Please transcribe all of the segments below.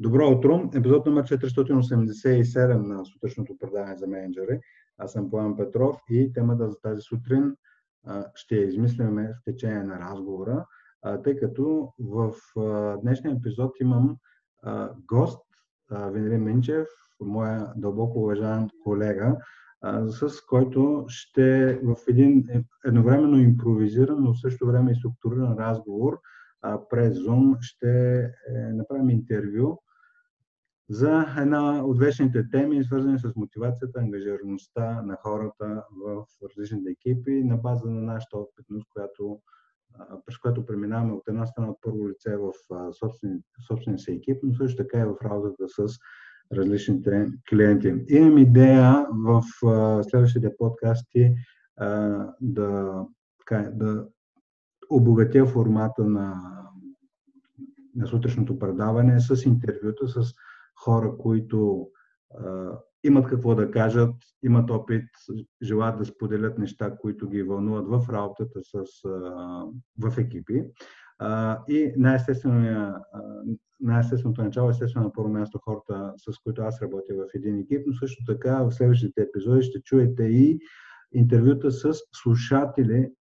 Добро утро! Епизод номер 487 на сутрешното предаване за менеджери. Аз съм Пламен Петров и темата за тази сутрин ще я измисляме в течение на разговора, тъй като в днешния епизод имам гост Венерин Минчев, моя дълбоко уважаван колега, с който ще в един едновременно импровизиран, но в същото време и структуриран разговор през Zoom ще е, направим интервю за една от вечните теми, свързани с мотивацията, ангажираността на хората в различните екипи на база на нашата опитност, която, през която преминаваме от една страна от първо лице в собствения собствен си екип, но също така и в работата с различните клиенти. Имам идея в следващите подкасти да, така, да обогатя формата на, на сутрешното предаване с интервюта, с хора, които а, имат какво да кажат, имат опит, желаят да споделят неща, които ги вълнуват в работата с, а, в екипи. А, и най-естественото начало, естествено на първо място хората, с които аз работя в един екип, но също така в следващите епизоди ще чуете и интервюта с слушатели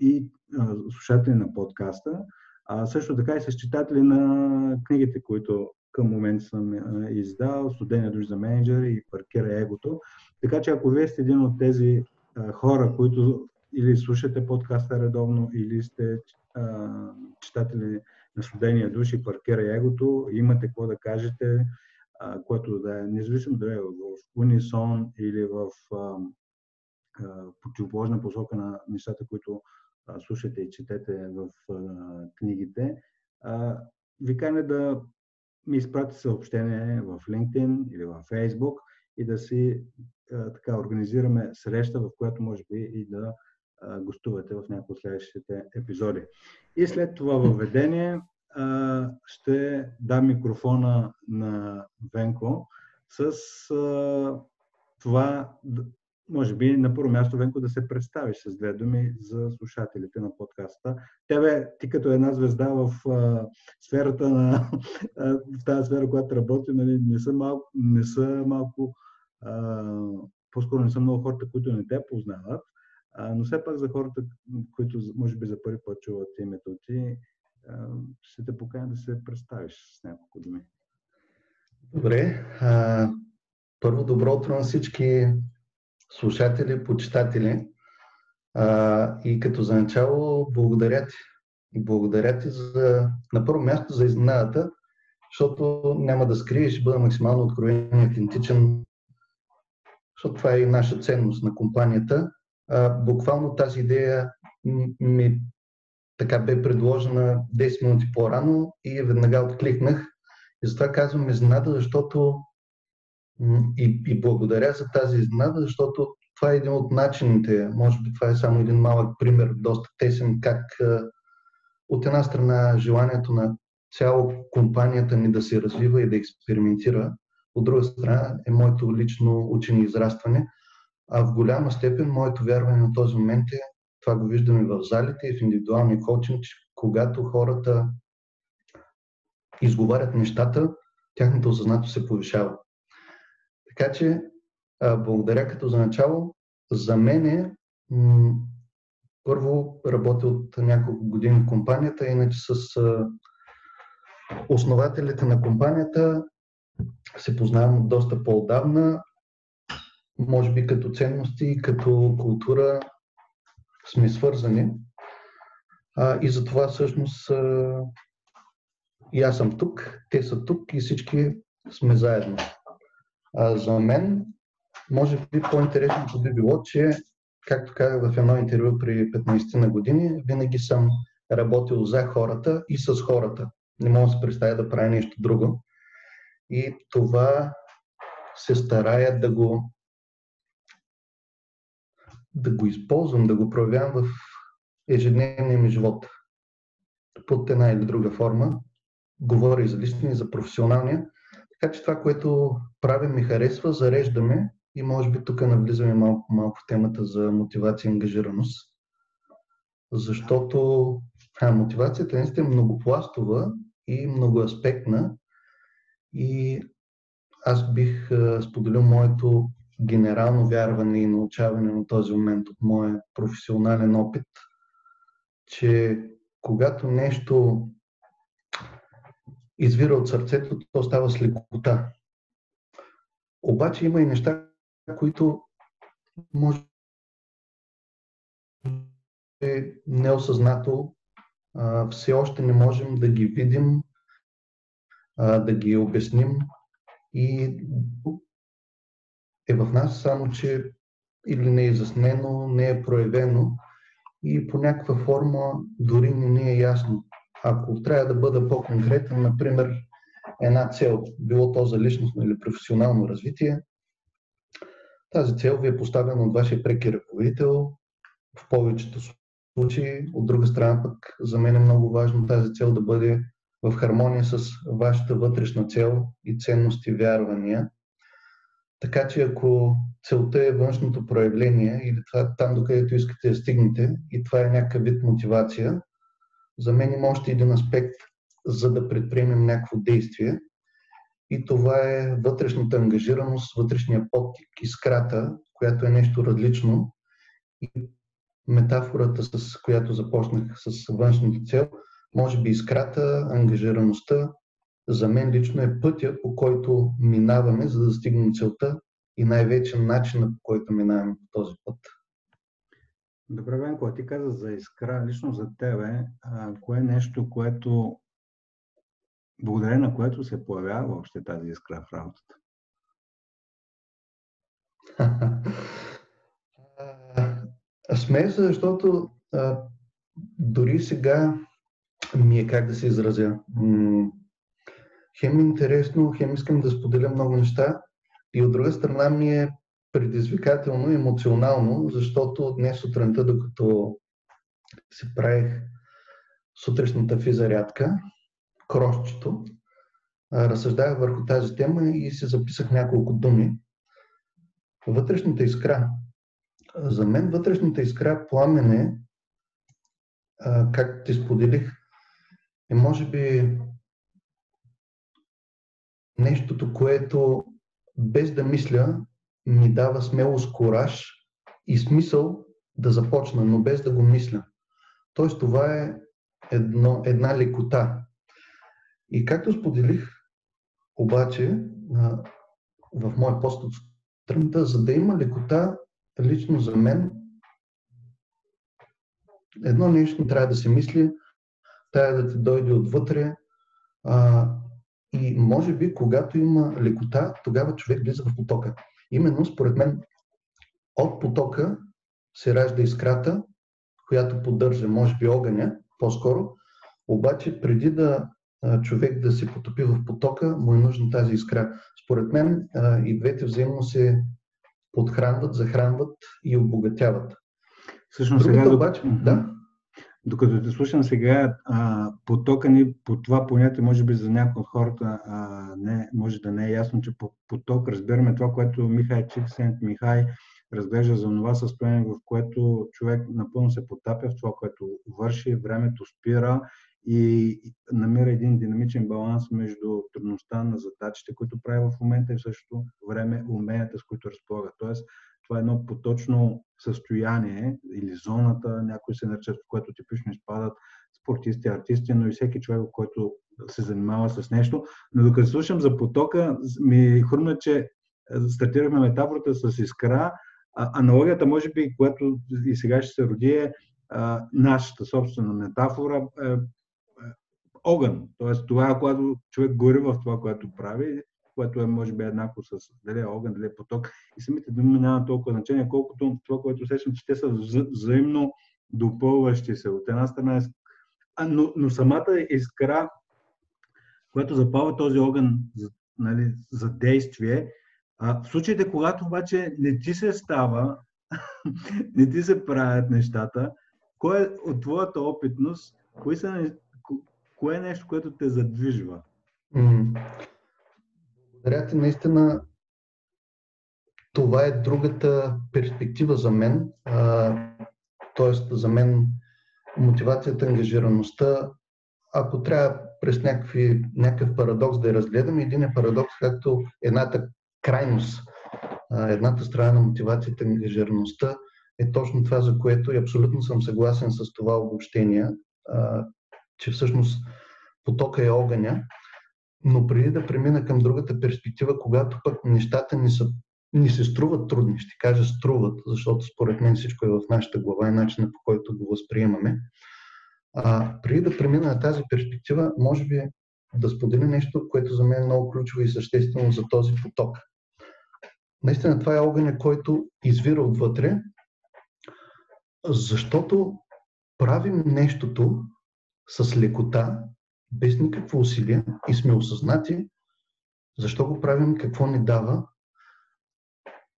и а, слушатели на подкаста, а също така и с читатели на книгите, които към момент съм издал, Студения душ за менеджер и Паркира егото. Така че ако вие сте един от тези хора, които или слушате подкаста редовно, или сте читатели на Студения душ и Паркира егото, имате какво да кажете, което да е независимо да е в унисон или в противоположна посока на нещата, които слушате и четете в книгите, ви каня да ми изпрати съобщение в LinkedIn или в Facebook и да си така организираме среща, в която може би и да гостувате в някои от следващите епизоди. И след това въведение ще дам микрофона на Венко с това може би на първо място, Венко, да се представиш с две думи за слушателите на подкаста. Тебе, ти като една звезда в а, сферата на, в тази сфера, която работи, нали, не са малко, не са малко а, по-скоро не са много хората, които не те познават, а, но все пак за хората, които може би за първи път чуват името ти, а, ще те поканя да се представиш с няколко думи. Добре. А, първо добро утро на всички слушатели, почитатели. А, и като за начало, благодаря ти. Благодаря ти за, на първо място за изненадата, защото няма да скриеш, бъда максимално откровен и автентичен, защото това е и наша ценност на компанията. А, буквално тази идея ми така бе предложена 10 минути по-рано и веднага откликнах. И затова казвам изненада, защото и, и благодаря за тази изненада, защото това е един от начините, може би това е само един малък пример, доста тесен, как от една страна желанието на цяло компанията ни да се развива и да експериментира, от друга страна е моето лично учене и израстване, а в голяма степен моето вярване на този момент е, това го виждаме в залите и в индивидуалния коучинг, че когато хората изговарят нещата, тяхната осъзнато се повишава. Така че, а, благодаря като за начало. За мен е, м- първо работя от няколко години в компанията, иначе с а, основателите на компанията се познавам доста по-отдавна. Може би като ценности и като култура сме свързани. А, и затова всъщност а, и аз съм тук, те са тук и всички сме заедно. За мен, може би по-интересното би било, че, както казах в едно интервю при 15 на години, винаги съм работил за хората и с хората. Не мога да се представя да правя нещо друго. И това се старая да го да го използвам, да го проявявам в ежедневния ми живот. Под една или друга форма. Говоря и за личния, и за професионалния. Така че това, което правим ми харесва, зареждаме и може би тук навлизаме малко, малко в темата за мотивация и ангажираност. Защото а, мотивацията наистина е многопластова и многоаспектна И аз бих споделил моето генерално вярване и научаване на този момент от моя професионален опит, че когато нещо извира от сърцето, то става с лекота. Обаче има и неща, които може неосъзнато все още не можем да ги видим, да ги обясним и е в нас, само че или не е изяснено, не е проявено и по някаква форма дори не ни е ясно. Ако трябва да бъда по-конкретен, например, една цел, било то за личностно или професионално развитие, тази цел ви е поставена от вашия преки ръководител в повечето случаи. От друга страна пък за мен е много важно тази цел да бъде в хармония с вашата вътрешна цел и ценности, вярвания. Така че ако целта е външното проявление или това там, докъдето искате да стигнете и това е някакъв вид мотивация, за мен има още един аспект, за да предприемем някакво действие. И това е вътрешната ангажираност, вътрешния подтик, искрата, която е нещо различно. И метафората, с която започнах с външната цел, може би искрата, ангажираността, за мен лично е пътя, по който минаваме, за да стигнем целта и най-вече начина, по който минаваме по този път. Добре, Венко, ти каза за искра, лично за тебе, а, кое е нещо, което, благодарение на което се появява въобще тази искра в работата? Смея се, защото а, дори сега ми е как да се изразя. хем е интересно, хем искам да споделя много неща и от друга страна ми е предизвикателно, емоционално, защото днес сутринта, докато си правих сутрешната физарядка, крошчето, разсъждах върху тази тема и си записах няколко думи. Вътрешната искра. За мен вътрешната искра, пламене, както ти споделих, е може би нещото, което без да мисля ми дава смелост, кораж и смисъл да започна, но без да го мисля. Тоест това е едно, една лекота. И както споделих, обаче, в моя пост от сутринта, за да има лекота, лично за мен, едно нещо трябва да се мисли, трябва да ти дойде отвътре. И може би, когато има лекота, тогава човек влиза в потока. Именно, според мен, от потока се ражда искрата, която поддържа, може би, огъня, по-скоро. Обаче, преди да човек да се потопи в потока, му е нужна тази искра. Според мен и двете взаимно се подхранват, захранват и обогатяват. Всъщност, сега, обаче, да. Докато те слушам сега, а, потока ни по това понятие, може би за някои от хората а, не, може да не е ясно, че по поток разбираме това, което Михай Чиксент Михай разглежда за това състояние, в което човек напълно се потапя в това, което върши, времето спира и намира един динамичен баланс между трудността на задачите, които прави в момента и в същото време уменията, с които разполага. Тоест, това е едно поточно състояние или зоната, някои се наричат, в което типично изпадат спортисти, артисти, но и всеки човек, който се занимава с нещо. Но докато слушам за потока, ми хрумна, че стартирахме метафората с искра. Аналогията, може би, която и сега ще се роди, е нашата собствена метафора, е, е, огън. Тоест това, когато човек гори в това, което прави, което е може би еднакво с дали е огън, дали е поток. И самите думи няма толкова значение, колкото това, което усещам, че те са взаимно допълващи се. От една страна е... А, но, но самата искра, която запава този огън нали, за действие, а, в случаите, когато обаче не ти се става, не ти се правят нещата, кое е от твоята опитност, кои са, кое е нещо, което те задвижва? Mm. Благодаря ти, наистина това е другата перспектива за мен. тоест, за мен мотивацията, ангажираността, ако трябва през някакви, някакъв парадокс да я разгледаме. Един е парадокс, както едната крайност, едната страна на мотивацията, ангажираността е точно това, за което и абсолютно съм съгласен с това обобщение, че всъщност потока е огъня. Но преди да премина към другата перспектива, когато пък нещата ни, са, ни се струват трудни, ще кажа струват, защото според мен всичко е в нашата глава и начина по който го възприемаме. А, преди да премина на тази перспектива, може би да споделя нещо, което за мен е много ключово и съществено за този поток. Наистина това е огъня, който извира отвътре, защото правим нещото с лекота, без никакво усилие и сме осъзнати защо го правим, какво ни дава.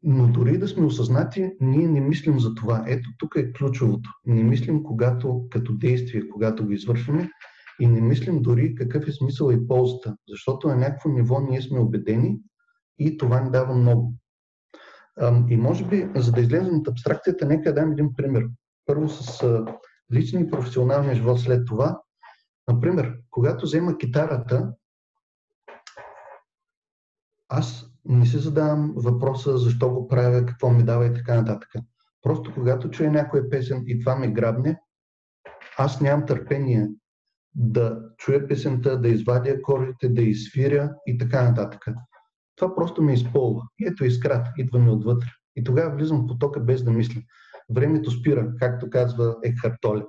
Но дори да сме осъзнати, ние не мислим за това. Ето тук е ключовото. Не мислим когато, като действие, когато го извършваме и не мислим дори какъв е смисъл и ползата, защото на някакво ниво ние сме убедени и това ни дава много. И може би, за да излезем от абстракцията, нека дам един пример. Първо с лични и професионалния живот след това. Например, когато взема китарата, аз не си задавам въпроса защо го правя, какво ми дава и така нататък. Просто когато чуя някоя песен и това ме грабне, аз нямам търпение да чуя песента, да извадя акордите, да изсвиря и така нататък. Това просто ме изполва. И ето искрата, идва ми отвътре. И тогава влизам в потока без да мисля. Времето спира, както казва Екхарт Толе.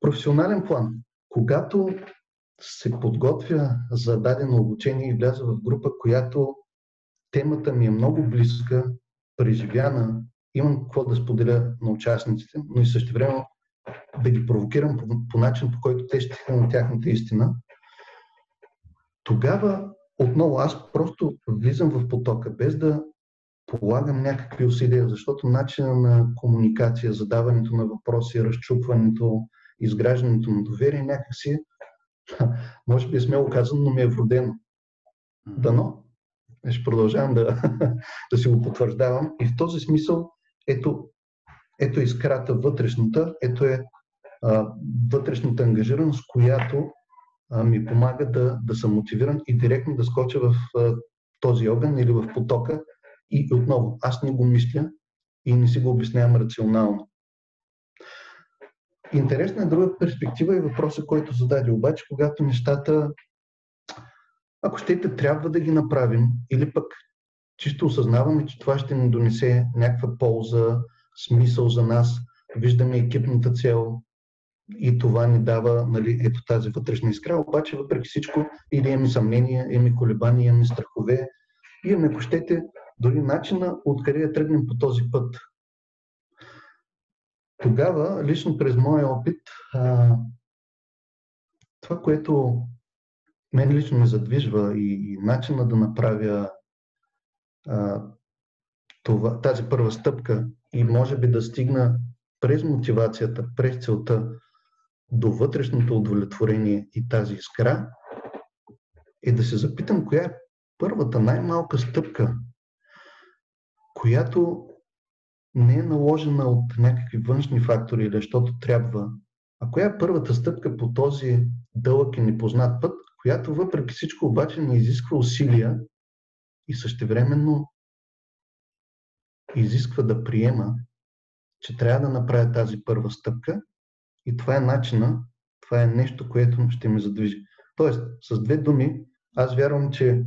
Професионален план. Когато се подготвя за дадено обучение и вляза в група, която темата ми е много близка, преживяна, имам какво да споделя на участниците, но и също време да ги провокирам по, по начин, по който те ще на тяхната истина, тогава отново аз просто влизам в потока, без да полагам някакви усилия, защото начина на комуникация, задаването на въпроси, разчупването, изграждането на доверие някакси, може би е смело казано, но ми е вродено. Дано. Ще продължавам да, да си го потвърждавам. И в този смисъл, ето, ето искрата вътрешната, ето е а, вътрешната ангажираност, която а, ми помага да, да съм мотивиран и директно да скоча в а, този огън или в потока. И отново, аз не го мисля и не си го обяснявам рационално. Интересна е друга перспектива и въпроса, който зададе. Обаче, когато нещата, ако щете, трябва да ги направим, или пък чисто осъзнаваме, че това ще ни донесе някаква полза, смисъл за нас, виждаме екипната цел и това ни дава нали, ето тази вътрешна искра, обаче въпреки всичко или имаме съмнения, имаме колебания, имаме страхове, имаме, ако щете, дори начина откъде да тръгнем по този път. Тогава, лично през моя опит, а, това, което мен лично ме задвижва и, и начина да направя а, това, тази първа стъпка и може би да стигна през мотивацията, през целта до вътрешното удовлетворение и тази искра, е да се запитам коя е първата най-малка стъпка, която не е наложена от някакви външни фактори или защото трябва, а коя е първата стъпка по този дълъг и непознат път, която въпреки всичко обаче не изисква усилия и същевременно изисква да приема, че трябва да направя тази първа стъпка и това е начина, това е нещо, което ще ме задвижи. Тоест, с две думи, аз вярвам, че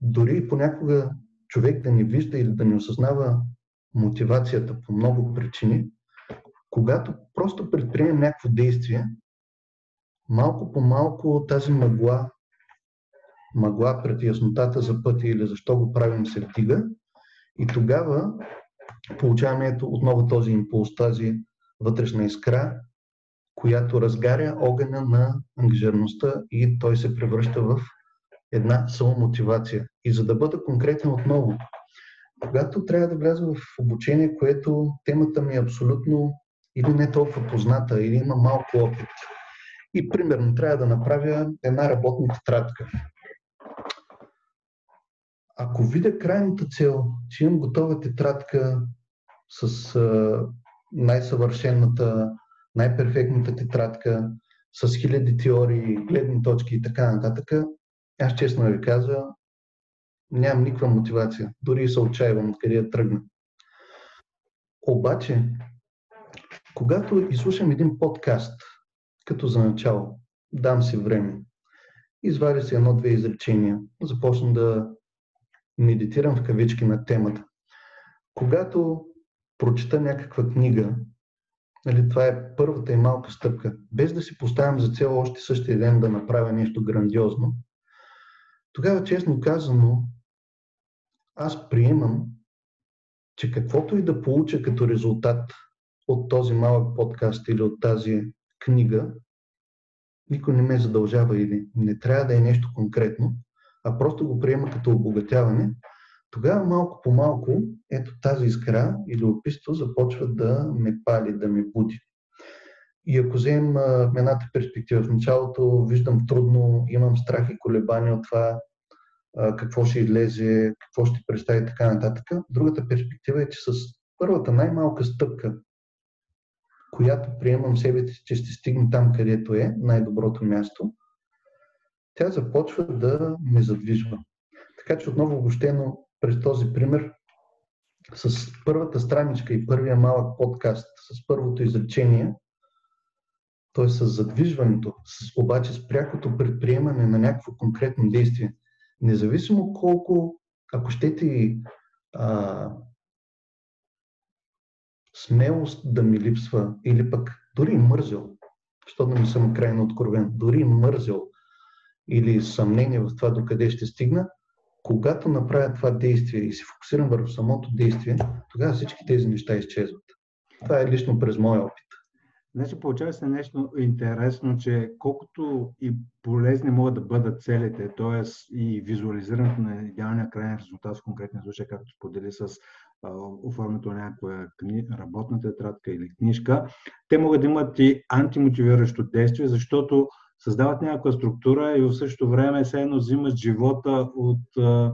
дори понякога човек да не вижда или да не осъзнава мотивацията по много причини, когато просто предприемем някакво действие, малко по малко тази мъгла, мъгла пред яснотата за пътя или защо го правим се вдига и тогава получаваме ето отново този импулс, тази вътрешна искра, която разгаря огъня на ангажираността и той се превръща в една самомотивация. И за да бъда конкретен отново, когато трябва да вляза в обучение, което темата ми е абсолютно или не толкова позната, или има малко опит, и примерно трябва да направя една работна тетрадка. Ако видя крайната цел, че имам готова тетрадка с най-съвършената, най-перфектната тетрадка, с хиляди теории, гледни точки и така нататък, аз честно ви казвам, нямам никаква мотивация. Дори се отчаивам откъде да тръгна. Обаче, когато изслушам един подкаст, като за начало, дам си време, извадя си едно-две изречения, започна да медитирам в кавички на темата. Когато прочита някаква книга, нали, това е първата и малка стъпка, без да си поставям за цел още същия ден да направя нещо грандиозно, тогава, честно казано, аз приемам, че каквото и да получа като резултат от този малък подкаст или от тази книга, никой не ме задължава или не трябва да е нещо конкретно, а просто го приема като обогатяване, тогава малко по малко ето тази искра или описто започва да ме пали, да ме буди. И ако вземем едната перспектива в началото, виждам трудно, имам страх и колебания от това какво ще излезе, какво ще представи и така нататък. Другата перспектива е, че с първата най-малка стъпка, която приемам себе си, че ще стигне там, където е най-доброто място, тя започва да ме задвижва. Така че отново обобщено през този пример, с първата страничка и първия малък подкаст, с първото изречение, т.е. с задвижването, с, обаче с прякото предприемане на някакво конкретно действие, независимо колко, ако щете и смелост да ми липсва, или пък дори мързел, защото да ми съм крайно откровен, дори мързел или съмнение в това докъде ще стигна, когато направя това действие и се фокусирам върху самото действие, тогава всички тези неща изчезват. Това е лично през моя опит. Значи получава се нещо интересно, че колкото и полезни могат да бъдат целите, т.е. и визуализирането на идеалния крайен резултат в конкретния случай, както сподели с оформянето на някаква кни... работна тетрадка или книжка, те могат да имат и антимотивиращо действие, защото създават някаква структура и в същото време все едно взимат живота от а,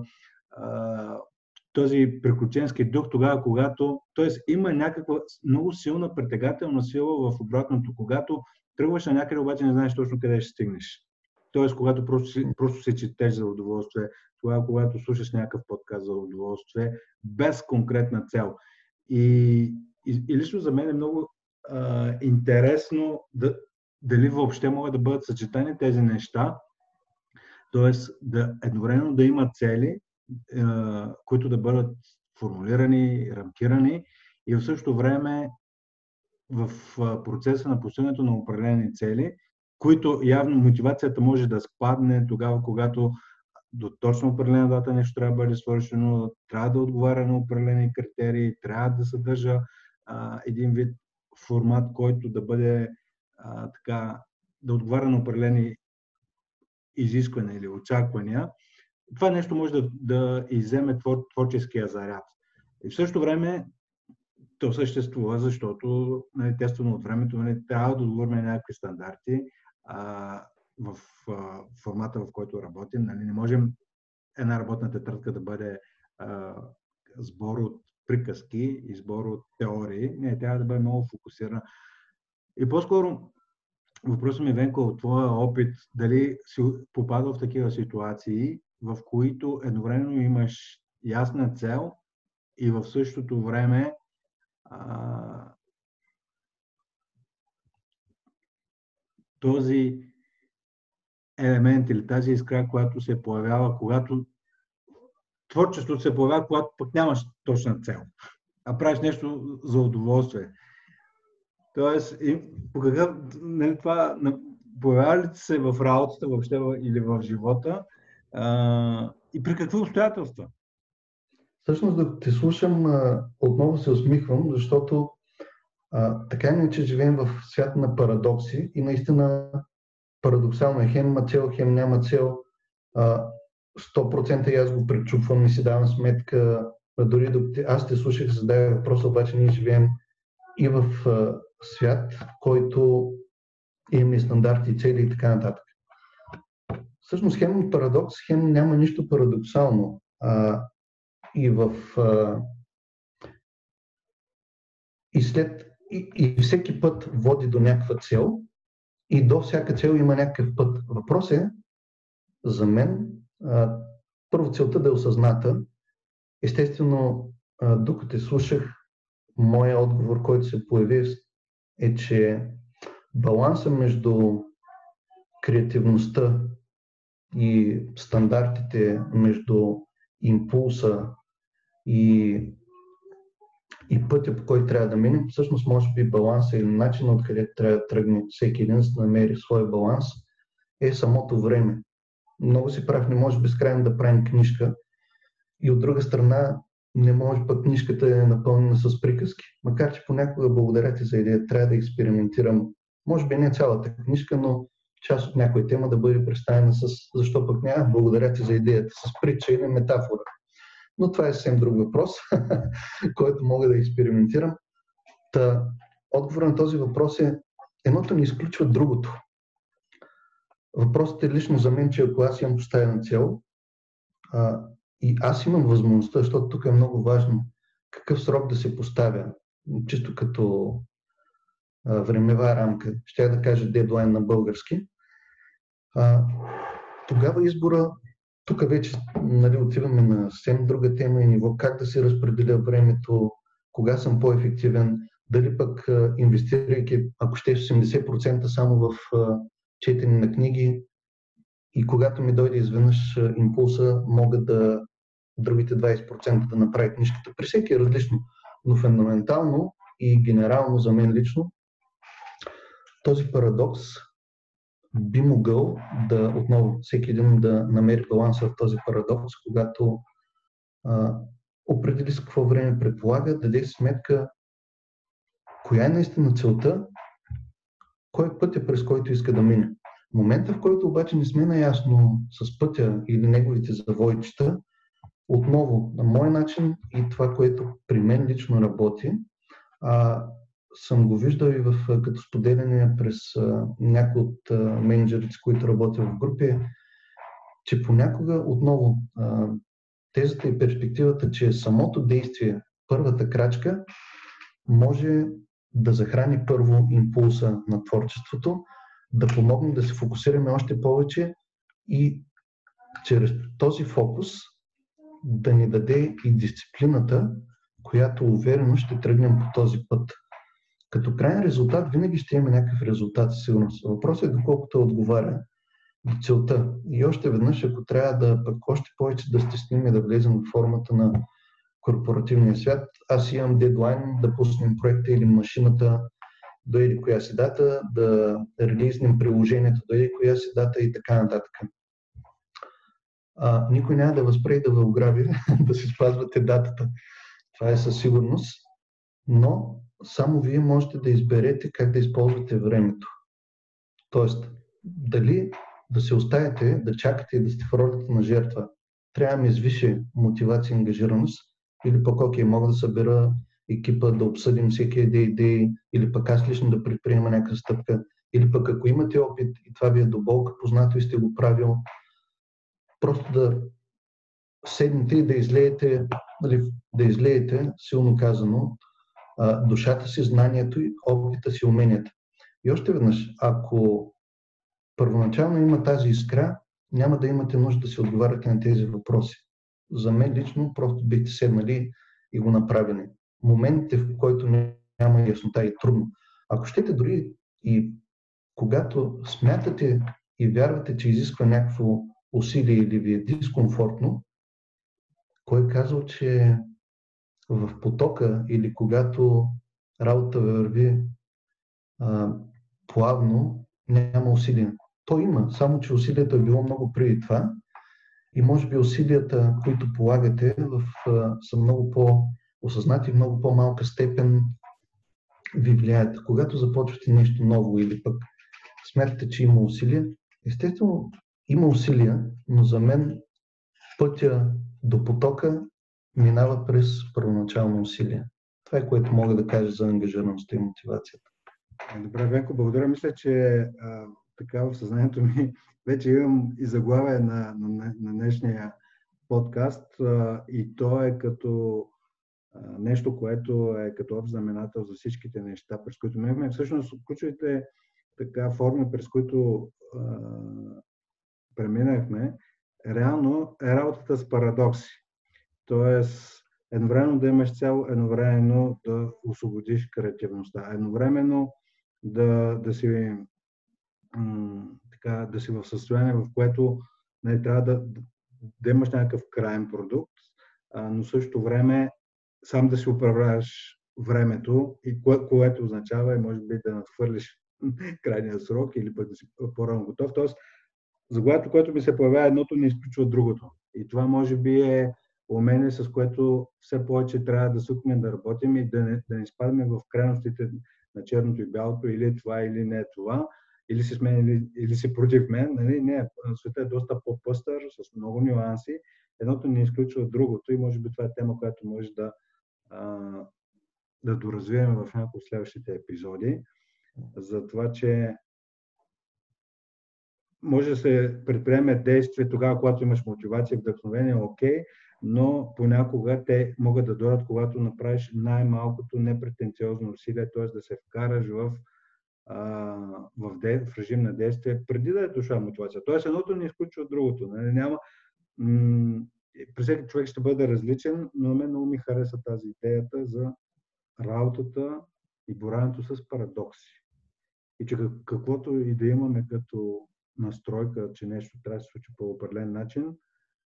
този приключенски дух тогава, когато, т.е. има някаква много силна притегателна сила в обратното, когато тръгваш на някъде, обаче не знаеш точно къде ще стигнеш. Т.е. когато просто си, просто си четеш за удоволствие, това когато слушаш някакъв подкаст за удоволствие, без конкретна цел. И, и, и лично за мен е много а, интересно да, дали въобще могат да бъдат съчетани тези неща, т.е. да едновременно да има цели, е, които да бъдат формулирани, рамкирани и в същото време в процеса на постигането на определени цели, които явно мотивацията може да спадне тогава, когато до точно определена дата нещо трябва да бъде свършено, трябва да отговаря на определени критерии, трябва да съдържа а, един вид формат, който да бъде а, така, да отговаря на определени изисквания или очаквания, това нещо може да, да иземе твор, творческия заряд. И в същото време то съществува, защото нали, тествано от времето нали, трябва да отговорим на някакви стандарти а, в а, формата, в който работим. Нали, не можем една работна тетрадка да бъде а, сбор от приказки и сбор от теории. Не, трябва да бъде много фокусирана. И по-скоро въпросът ми, Венко, от твоя опит, дали си попадал в такива ситуации, в които едновременно имаш ясна цел и в същото време а, този елемент или тази искра, която се появява, когато творчеството се появява, когато пък нямаш точна цел, а правиш нещо за удоволствие. Тоест, и по какъв, нали, това, появява ли се в работата въобще или в живота а, и при какви обстоятелства? Всъщност да те слушам, отново се усмихвам, защото а, така иначе живеем в свят на парадокси и наистина парадоксално е хем има цел, хем няма цел. А, 100% и аз го пречупвам и си давам сметка. Дори да аз те слушах, задавя въпроса, обаче ние живеем и в свят, в който имаме стандарти, цели и така нататък. Всъщност хем парадокс, хем няма нищо парадоксално. А, и в а, и след и, и всеки път води до някаква цел, и до всяка цел има някакъв път. Въпрос е, за мен, а, първо целта да е осъзната. Естествено, а, докато слушах, моя отговор, който се появи, е, че баланса между креативността и стандартите между импулса и, и пътя, по който трябва да минем, всъщност може би баланса или начинът, откъде трябва да тръгне всеки един, да намери своя баланс, е самото време. Много си прав, не може безкрайно да правим книжка. И от друга страна, не може пък книжката е напълнена с приказки. Макар, че понякога благодаря ти за идея, трябва да експериментирам. Може би не цялата книжка, но част от някоя тема да бъде представена с защо пък няма, благодаря ти за идеята, с притча или метафора. Но това е съвсем друг въпрос, който мога да експериментирам. Та, отговор на този въпрос е едното не изключва другото. Въпросът е лично за мен, че ако аз имам поставена цел а, и аз имам възможността, защото тук е много важно какъв срок да се поставя, чисто като времева рамка, ще да кажа дедлайн на български, а, тогава избора, тук вече нали, отиваме на съвсем друга тема и ниво, как да се разпределя времето, кога съм по-ефективен, дали пък инвестирайки, ако ще 80% само в четене на книги и когато ми дойде изведнъж импулса, мога да другите 20% да направя книжката. При всеки е различно, но фундаментално и генерално за мен лично този парадокс би могъл да, отново, всеки един да намери баланса в този парадокс, когато а, определи с какво време предполага, даде сметка коя е наистина целта, кой е пътя, през който иска да мине. В момента, в който обаче не сме наясно с пътя или неговите завойчета, отново, на мой начин и това, което при мен лично работи, а, съм го виждал и в, като споделяне през някои от менеджерите, с които работя в групи, че понякога отново тезата и перспективата, че самото действие, първата крачка, може да захрани първо импулса на творчеството, да помогне да се фокусираме още повече и чрез този фокус да ни даде и дисциплината, която уверено ще тръгнем по този път. Като крайен резултат винаги ще има някакъв резултат със сигурност. Въпросът е доколкото отговаря до целта. И още веднъж, ако трябва да пък още повече да стесним и да влезем в формата на корпоративния свят, аз имам дедлайн да пуснем проекта или машината до еди коя си дата, да релизнем приложението до еди коя си дата и така нататък. А, никой няма да възпре и да ви ограби да си спазвате датата. Това е със сигурност. Но само вие можете да изберете как да използвате времето. Тоест, дали да се оставите, да чакате и да сте в ролята на жертва, трябва ми извише мотивация и ангажираност, или пък, окей, мога да събера екипа, да обсъдим всеки идеи, идеи, или пък аз лично да предприема някаква стъпка, или пък ако имате опит и това ви е до болка познато и сте го правил, просто да седнете и да излеете, нали, да излеете, силно казано, душата си, знанието и опита си, уменията. И още веднъж, ако първоначално има тази искра, няма да имате нужда да си отговаряте на тези въпроси. За мен лично просто бихте седнали и го направили. Моментите, в който няма яснота и трудно. Ако щете дори и когато смятате и вярвате, че изисква някакво усилие или ви е дискомфортно, кой е казал, че в потока или когато работа върви а, плавно, няма усилия. То има, само че усилието е било много преди това и може би усилията, които полагате, в, а, са много по-осъзнати, много по-малка степен ви влияят. Когато започвате нещо ново или пък смятате, че има усилия, естествено има усилия, но за мен пътя до потока минава през първоначално усилие. Това е което мога да кажа за ангажираността и мотивацията. Добре, Венко, благодаря. Мисля, че а, така в съзнанието ми вече имам и заглавие на, на, на днешния подкаст а, и то е като а, нещо, което е като общ знаменател за всичките неща, през които минахме. Всъщност, ключовите така форми, през които а, преминахме, реално е работата с парадокси. Тоест, едновременно да имаш цел, едновременно да освободиш креативността, едновременно да, да си така, да си в състояние, в което не нали, трябва да, да имаш някакъв крайен продукт, а, но също време сам да си управляваш времето, и кое, което означава и може би да надхвърлиш крайния срок или пък да си по-рано готов. Тоест, заглавието, което ми се появява, едното не изключва другото. И това може би е умение, с което все повече трябва да сукме да работим и да не, да не изпадаме в крайностите на черното и бялото, или е това, или не е това, или си с мен, или, или си против мен. Нали? Не, света е доста по-пъстър, с много нюанси. Едното не изключва другото и може би това е тема, която може да, а, да доразвием в някои следващите епизоди. За това, че може да се предприеме действие тогава, когато имаш мотивация, вдъхновение, окей, но понякога те могат да дойдат, когато направиш най-малкото непретенциозно усилие, т.е. да се вкараш в, а, в, де, в режим на действие, преди да е дошла мотивация. Тоест едното не изключва другото. Нали? Няма, м- при всеки човек ще бъде различен, но на мен много ми хареса тази идеята за работата и бораването с парадокси. И че каквото и да имаме като настройка, че нещо трябва да се случи по определен начин,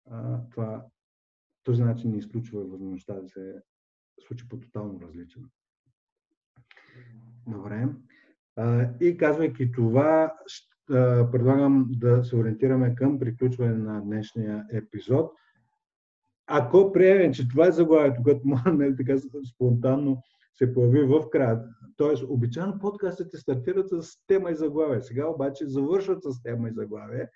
а, това, този начин не изключва възможността да се случи по тотално различен. Добре. И казвайки това, предлагам да се ориентираме към приключване на днешния епизод. Ако приемем, че това е заглавието, което може нали, така спонтанно се появи в края. Тоест, обичайно подкастите стартират с тема и заглавие. Сега обаче завършват с тема и заглавие.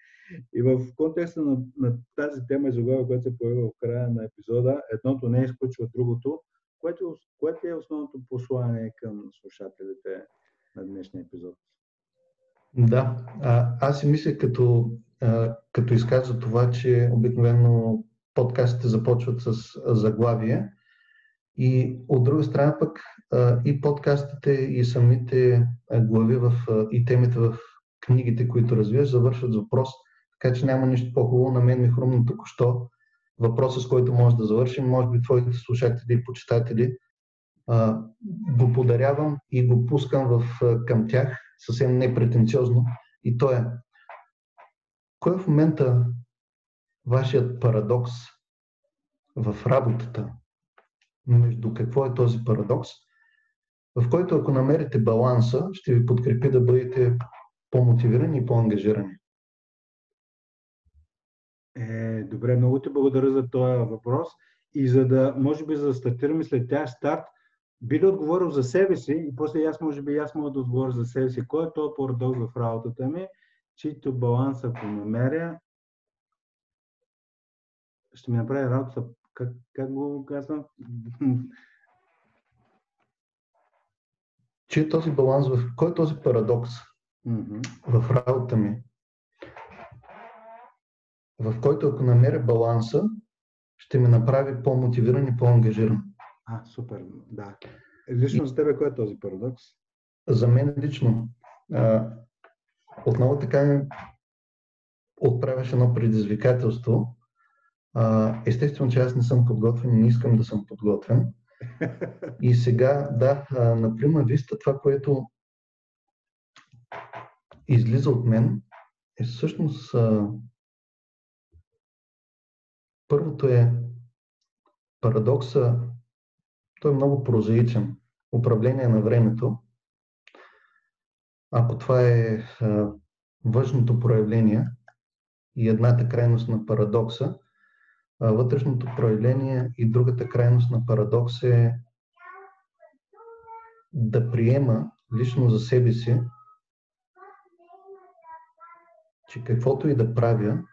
И в контекста на, на тази тема и заглавие, която се появи в края на епизода, едното не изключва другото, което, което е основното послание към слушателите на днешния епизод. Да, а, аз си мисля като, а, като изказа това, че обикновено подкастите започват с заглавие, и от друга страна пък и подкастите, и самите глави в, и темите в книгите, които развиваш, завършват въпрос, така че няма нищо по-хубаво. На мен ми хрумна току-що въпроса, с който може да завършим. Може би твоите слушатели и почитатели го подарявам и го пускам в, към тях съвсем непретенциозно. И то е, кой е в момента вашият парадокс в работата, между какво е този парадокс, в който ако намерите баланса, ще ви подкрепи да бъдете по-мотивирани и по-ангажирани. Е, добре, много ти благодаря за този въпрос. И за да, може би, за да стартираме след тях старт, би ли отговорил за себе си и после аз, може би, аз мога да отговоря за себе си. Кой е този парадокс в работата ми, чието баланс, ако намеря, ще ми направи работата как, как го казвам? Че е този баланс, в кой е този парадокс mm-hmm. в работа ми, в който ако намеря баланса, ще ме направи по-мотивиран и по-ангажиран. А, супер, да. Лично за тебе кой е този парадокс? За мен лично. А, отново така отправяш едно предизвикателство естествено, че аз не съм подготвен и не искам да съм подготвен. И сега, да, на прима виста това, което излиза от мен, е всъщност първото е парадокса, той е много прозаичен. Управление на времето. Ако това е външното проявление и едната крайност на парадокса, вътрешното проявление и другата крайност на парадокс е да приема лично за себе си, че каквото и да правя,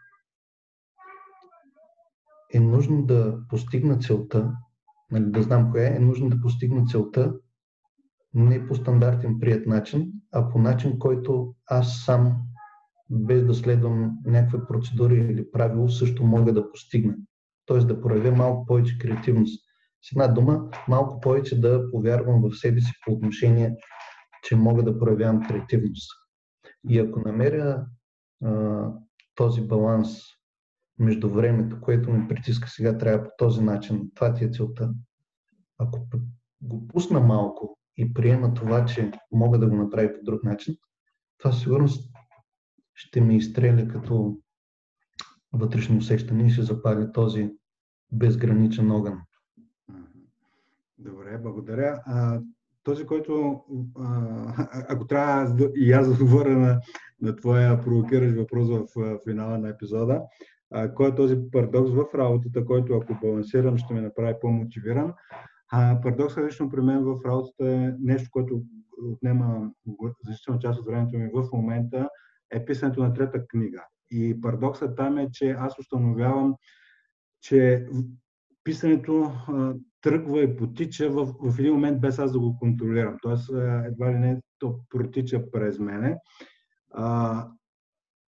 е нужно да постигна целта, нали, да знам коя е, е нужно да постигна целта не по стандартен прият начин, а по начин, който аз сам, без да следвам някаква процедура или правило, също мога да постигна т.е. да проявя малко повече креативност. С една дума, малко повече да повярвам в себе си по отношение, че мога да проявявам креативност. И ако намеря а, този баланс между времето, което ме притиска сега, трябва по този начин, това ти е целта. Ако го пусна малко и приема това, че мога да го направя по друг начин, това сигурно ще ме изстреля като вътрешно усещане и ще запали този безграничен огън. Добре, благодаря. А, този, който, а, ако трябва и аз отговоря на, на твоя провокиращ въпрос в, в финала на епизода, а, кой е този парадокс в работата, който ако балансирам, ще ме направи по-мотивиран. А, парадоксът лично при мен в работата е нещо, което отнема значителна част от времето ми в момента, е писането на трета книга. И парадоксът там е, че аз установявам, че писането а, тръгва и потича в, в един момент без аз да го контролирам. Тоест, едва ли не, то протича през мене. А,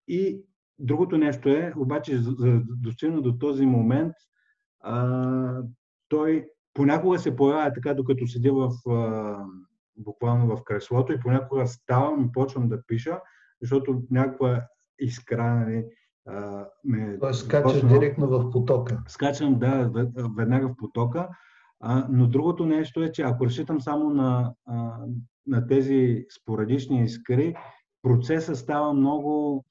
и другото нещо е, обаче, за да достигна до този момент, а, той понякога се появява така, докато седя в, а, буквално в креслото и понякога ставам и почвам да пиша, защото някаква искра, нали, ме... Тоест скачаш почна, директно в потока. Скачам, да, веднага в потока. А, но другото нещо е, че ако разчитам само на, а, на тези спорадични искри, процесът става много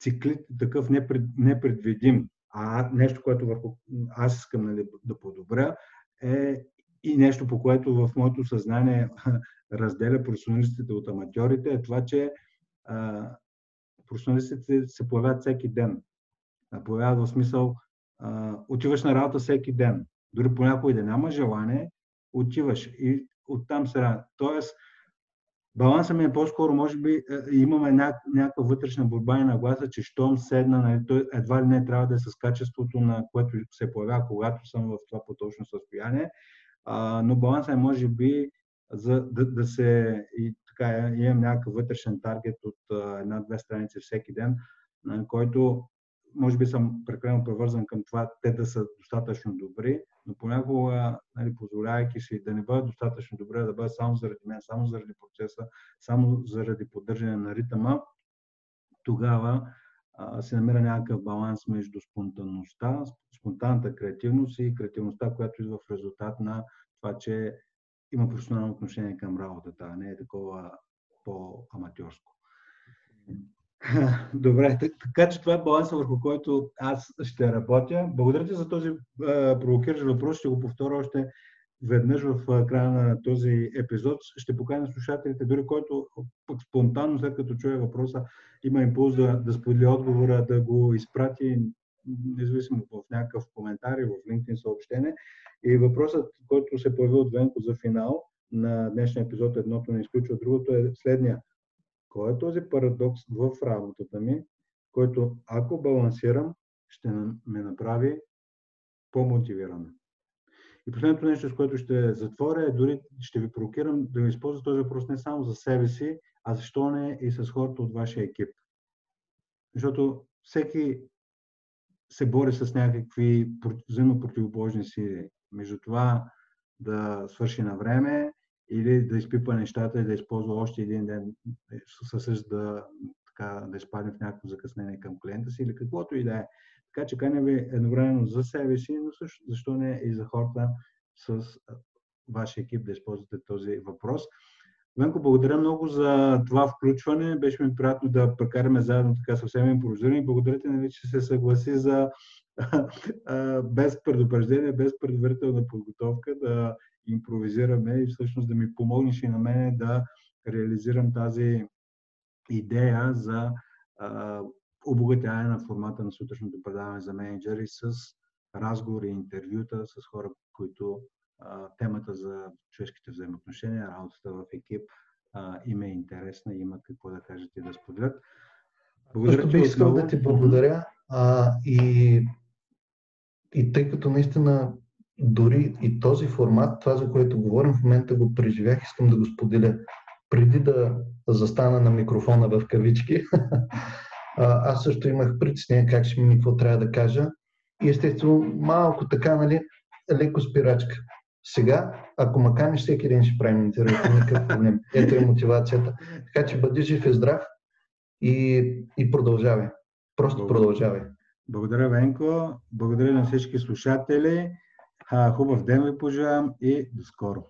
циклит, такъв непред, непредвидим. А нещо, което върху аз искам нали, да подобря, е и нещо, по което в моето съзнание разделя професионалистите от аматьорите, е това, че а, професионалистите се появяват всеки ден. Появяват в смисъл, а, отиваш на работа всеки ден. Дори понякога да няма желание, отиваш и оттам се Тоест, балансът ми е по-скоро, може би, имаме някаква вътрешна борба и нагласа, че щом седна, нали, той едва ли не трябва да е с качеството, на което се появява, когато съм в това поточно състояние. А, но балансът е, може би, за да, да се и така, имам някакъв вътрешен таргет от една-две страници всеки ден, който може би съм прекалено превързан към това те да са достатъчно добри, но понякога, нали, позволявайки си да не бъдат достатъчно добре, да бъдат само заради мен, само заради процеса, само заради поддържане на ритъма, тогава а, се намира някакъв баланс между спонтанността, спонтанната креативност и креативността, която идва в резултат на това, че има професионално отношение към работата, а не е такова по-аматьорско. Добре, така че това е баланса, върху който аз ще работя. Благодаря ти за този провокиращ въпрос. Ще го повторя още веднъж в края на този епизод. Ще поканя слушателите, дори който пък спонтанно, след като чуе въпроса, има импулс да, да сподели отговора, да го изпрати независимо в някакъв коментар и в LinkedIn съобщение. И въпросът, който се появи от Венко за финал на днешния епизод, едното не изключва другото, е следния. Кой е този парадокс в работата ми, който ако балансирам, ще ме направи по-мотивиран? И последното нещо, с което ще затворя, е дори ще ви провокирам да ви използвате този въпрос не само за себе си, а защо не и с хората от вашия екип. Защото всеки се бори с някакви взаимно противоположни сили. Между това да свърши на време или да изпипа нещата и да използва още един ден със да, така, да изпадне в някакво закъснение към клиента си или каквото и да е. Така че каня ви едновременно за себе си, но също защо не и за хората с вашия екип да използвате този въпрос. Венко, благодаря много за това включване. Беше ми приятно да прекараме заедно така съвсем импровизирани. Благодаря ти, нали, че се съгласи за без предупреждение, без предварителна подготовка да импровизираме и всъщност да ми помогнеш и на мене да реализирам тази идея за обогатяване на формата на сутрешното предаване за менеджери с разговори и интервюта с хора, които темата за човешките взаимоотношения, работата в екип им е интересна и имат какво да кажат и да споделят. Благодаря бих искал да ти благодаря а, и, и тъй като наистина дори и този формат, това за което говорим в момента го преживях, искам да го споделя. Преди да застана на микрофона в кавички, аз също имах притеснение как ще ми какво трябва да кажа. И естествено малко така, нали, леко спирачка. Сега, ако ма каниш, всеки ден ще правим интервю, никакъв проблем. Ето е мотивацията. Така че бъди жив и здрав и, и продължавай. Просто Благодаря. продължавай. Благодаря, Венко. Благодаря на всички слушатели. Хубав ден ви пожелавам и до скоро.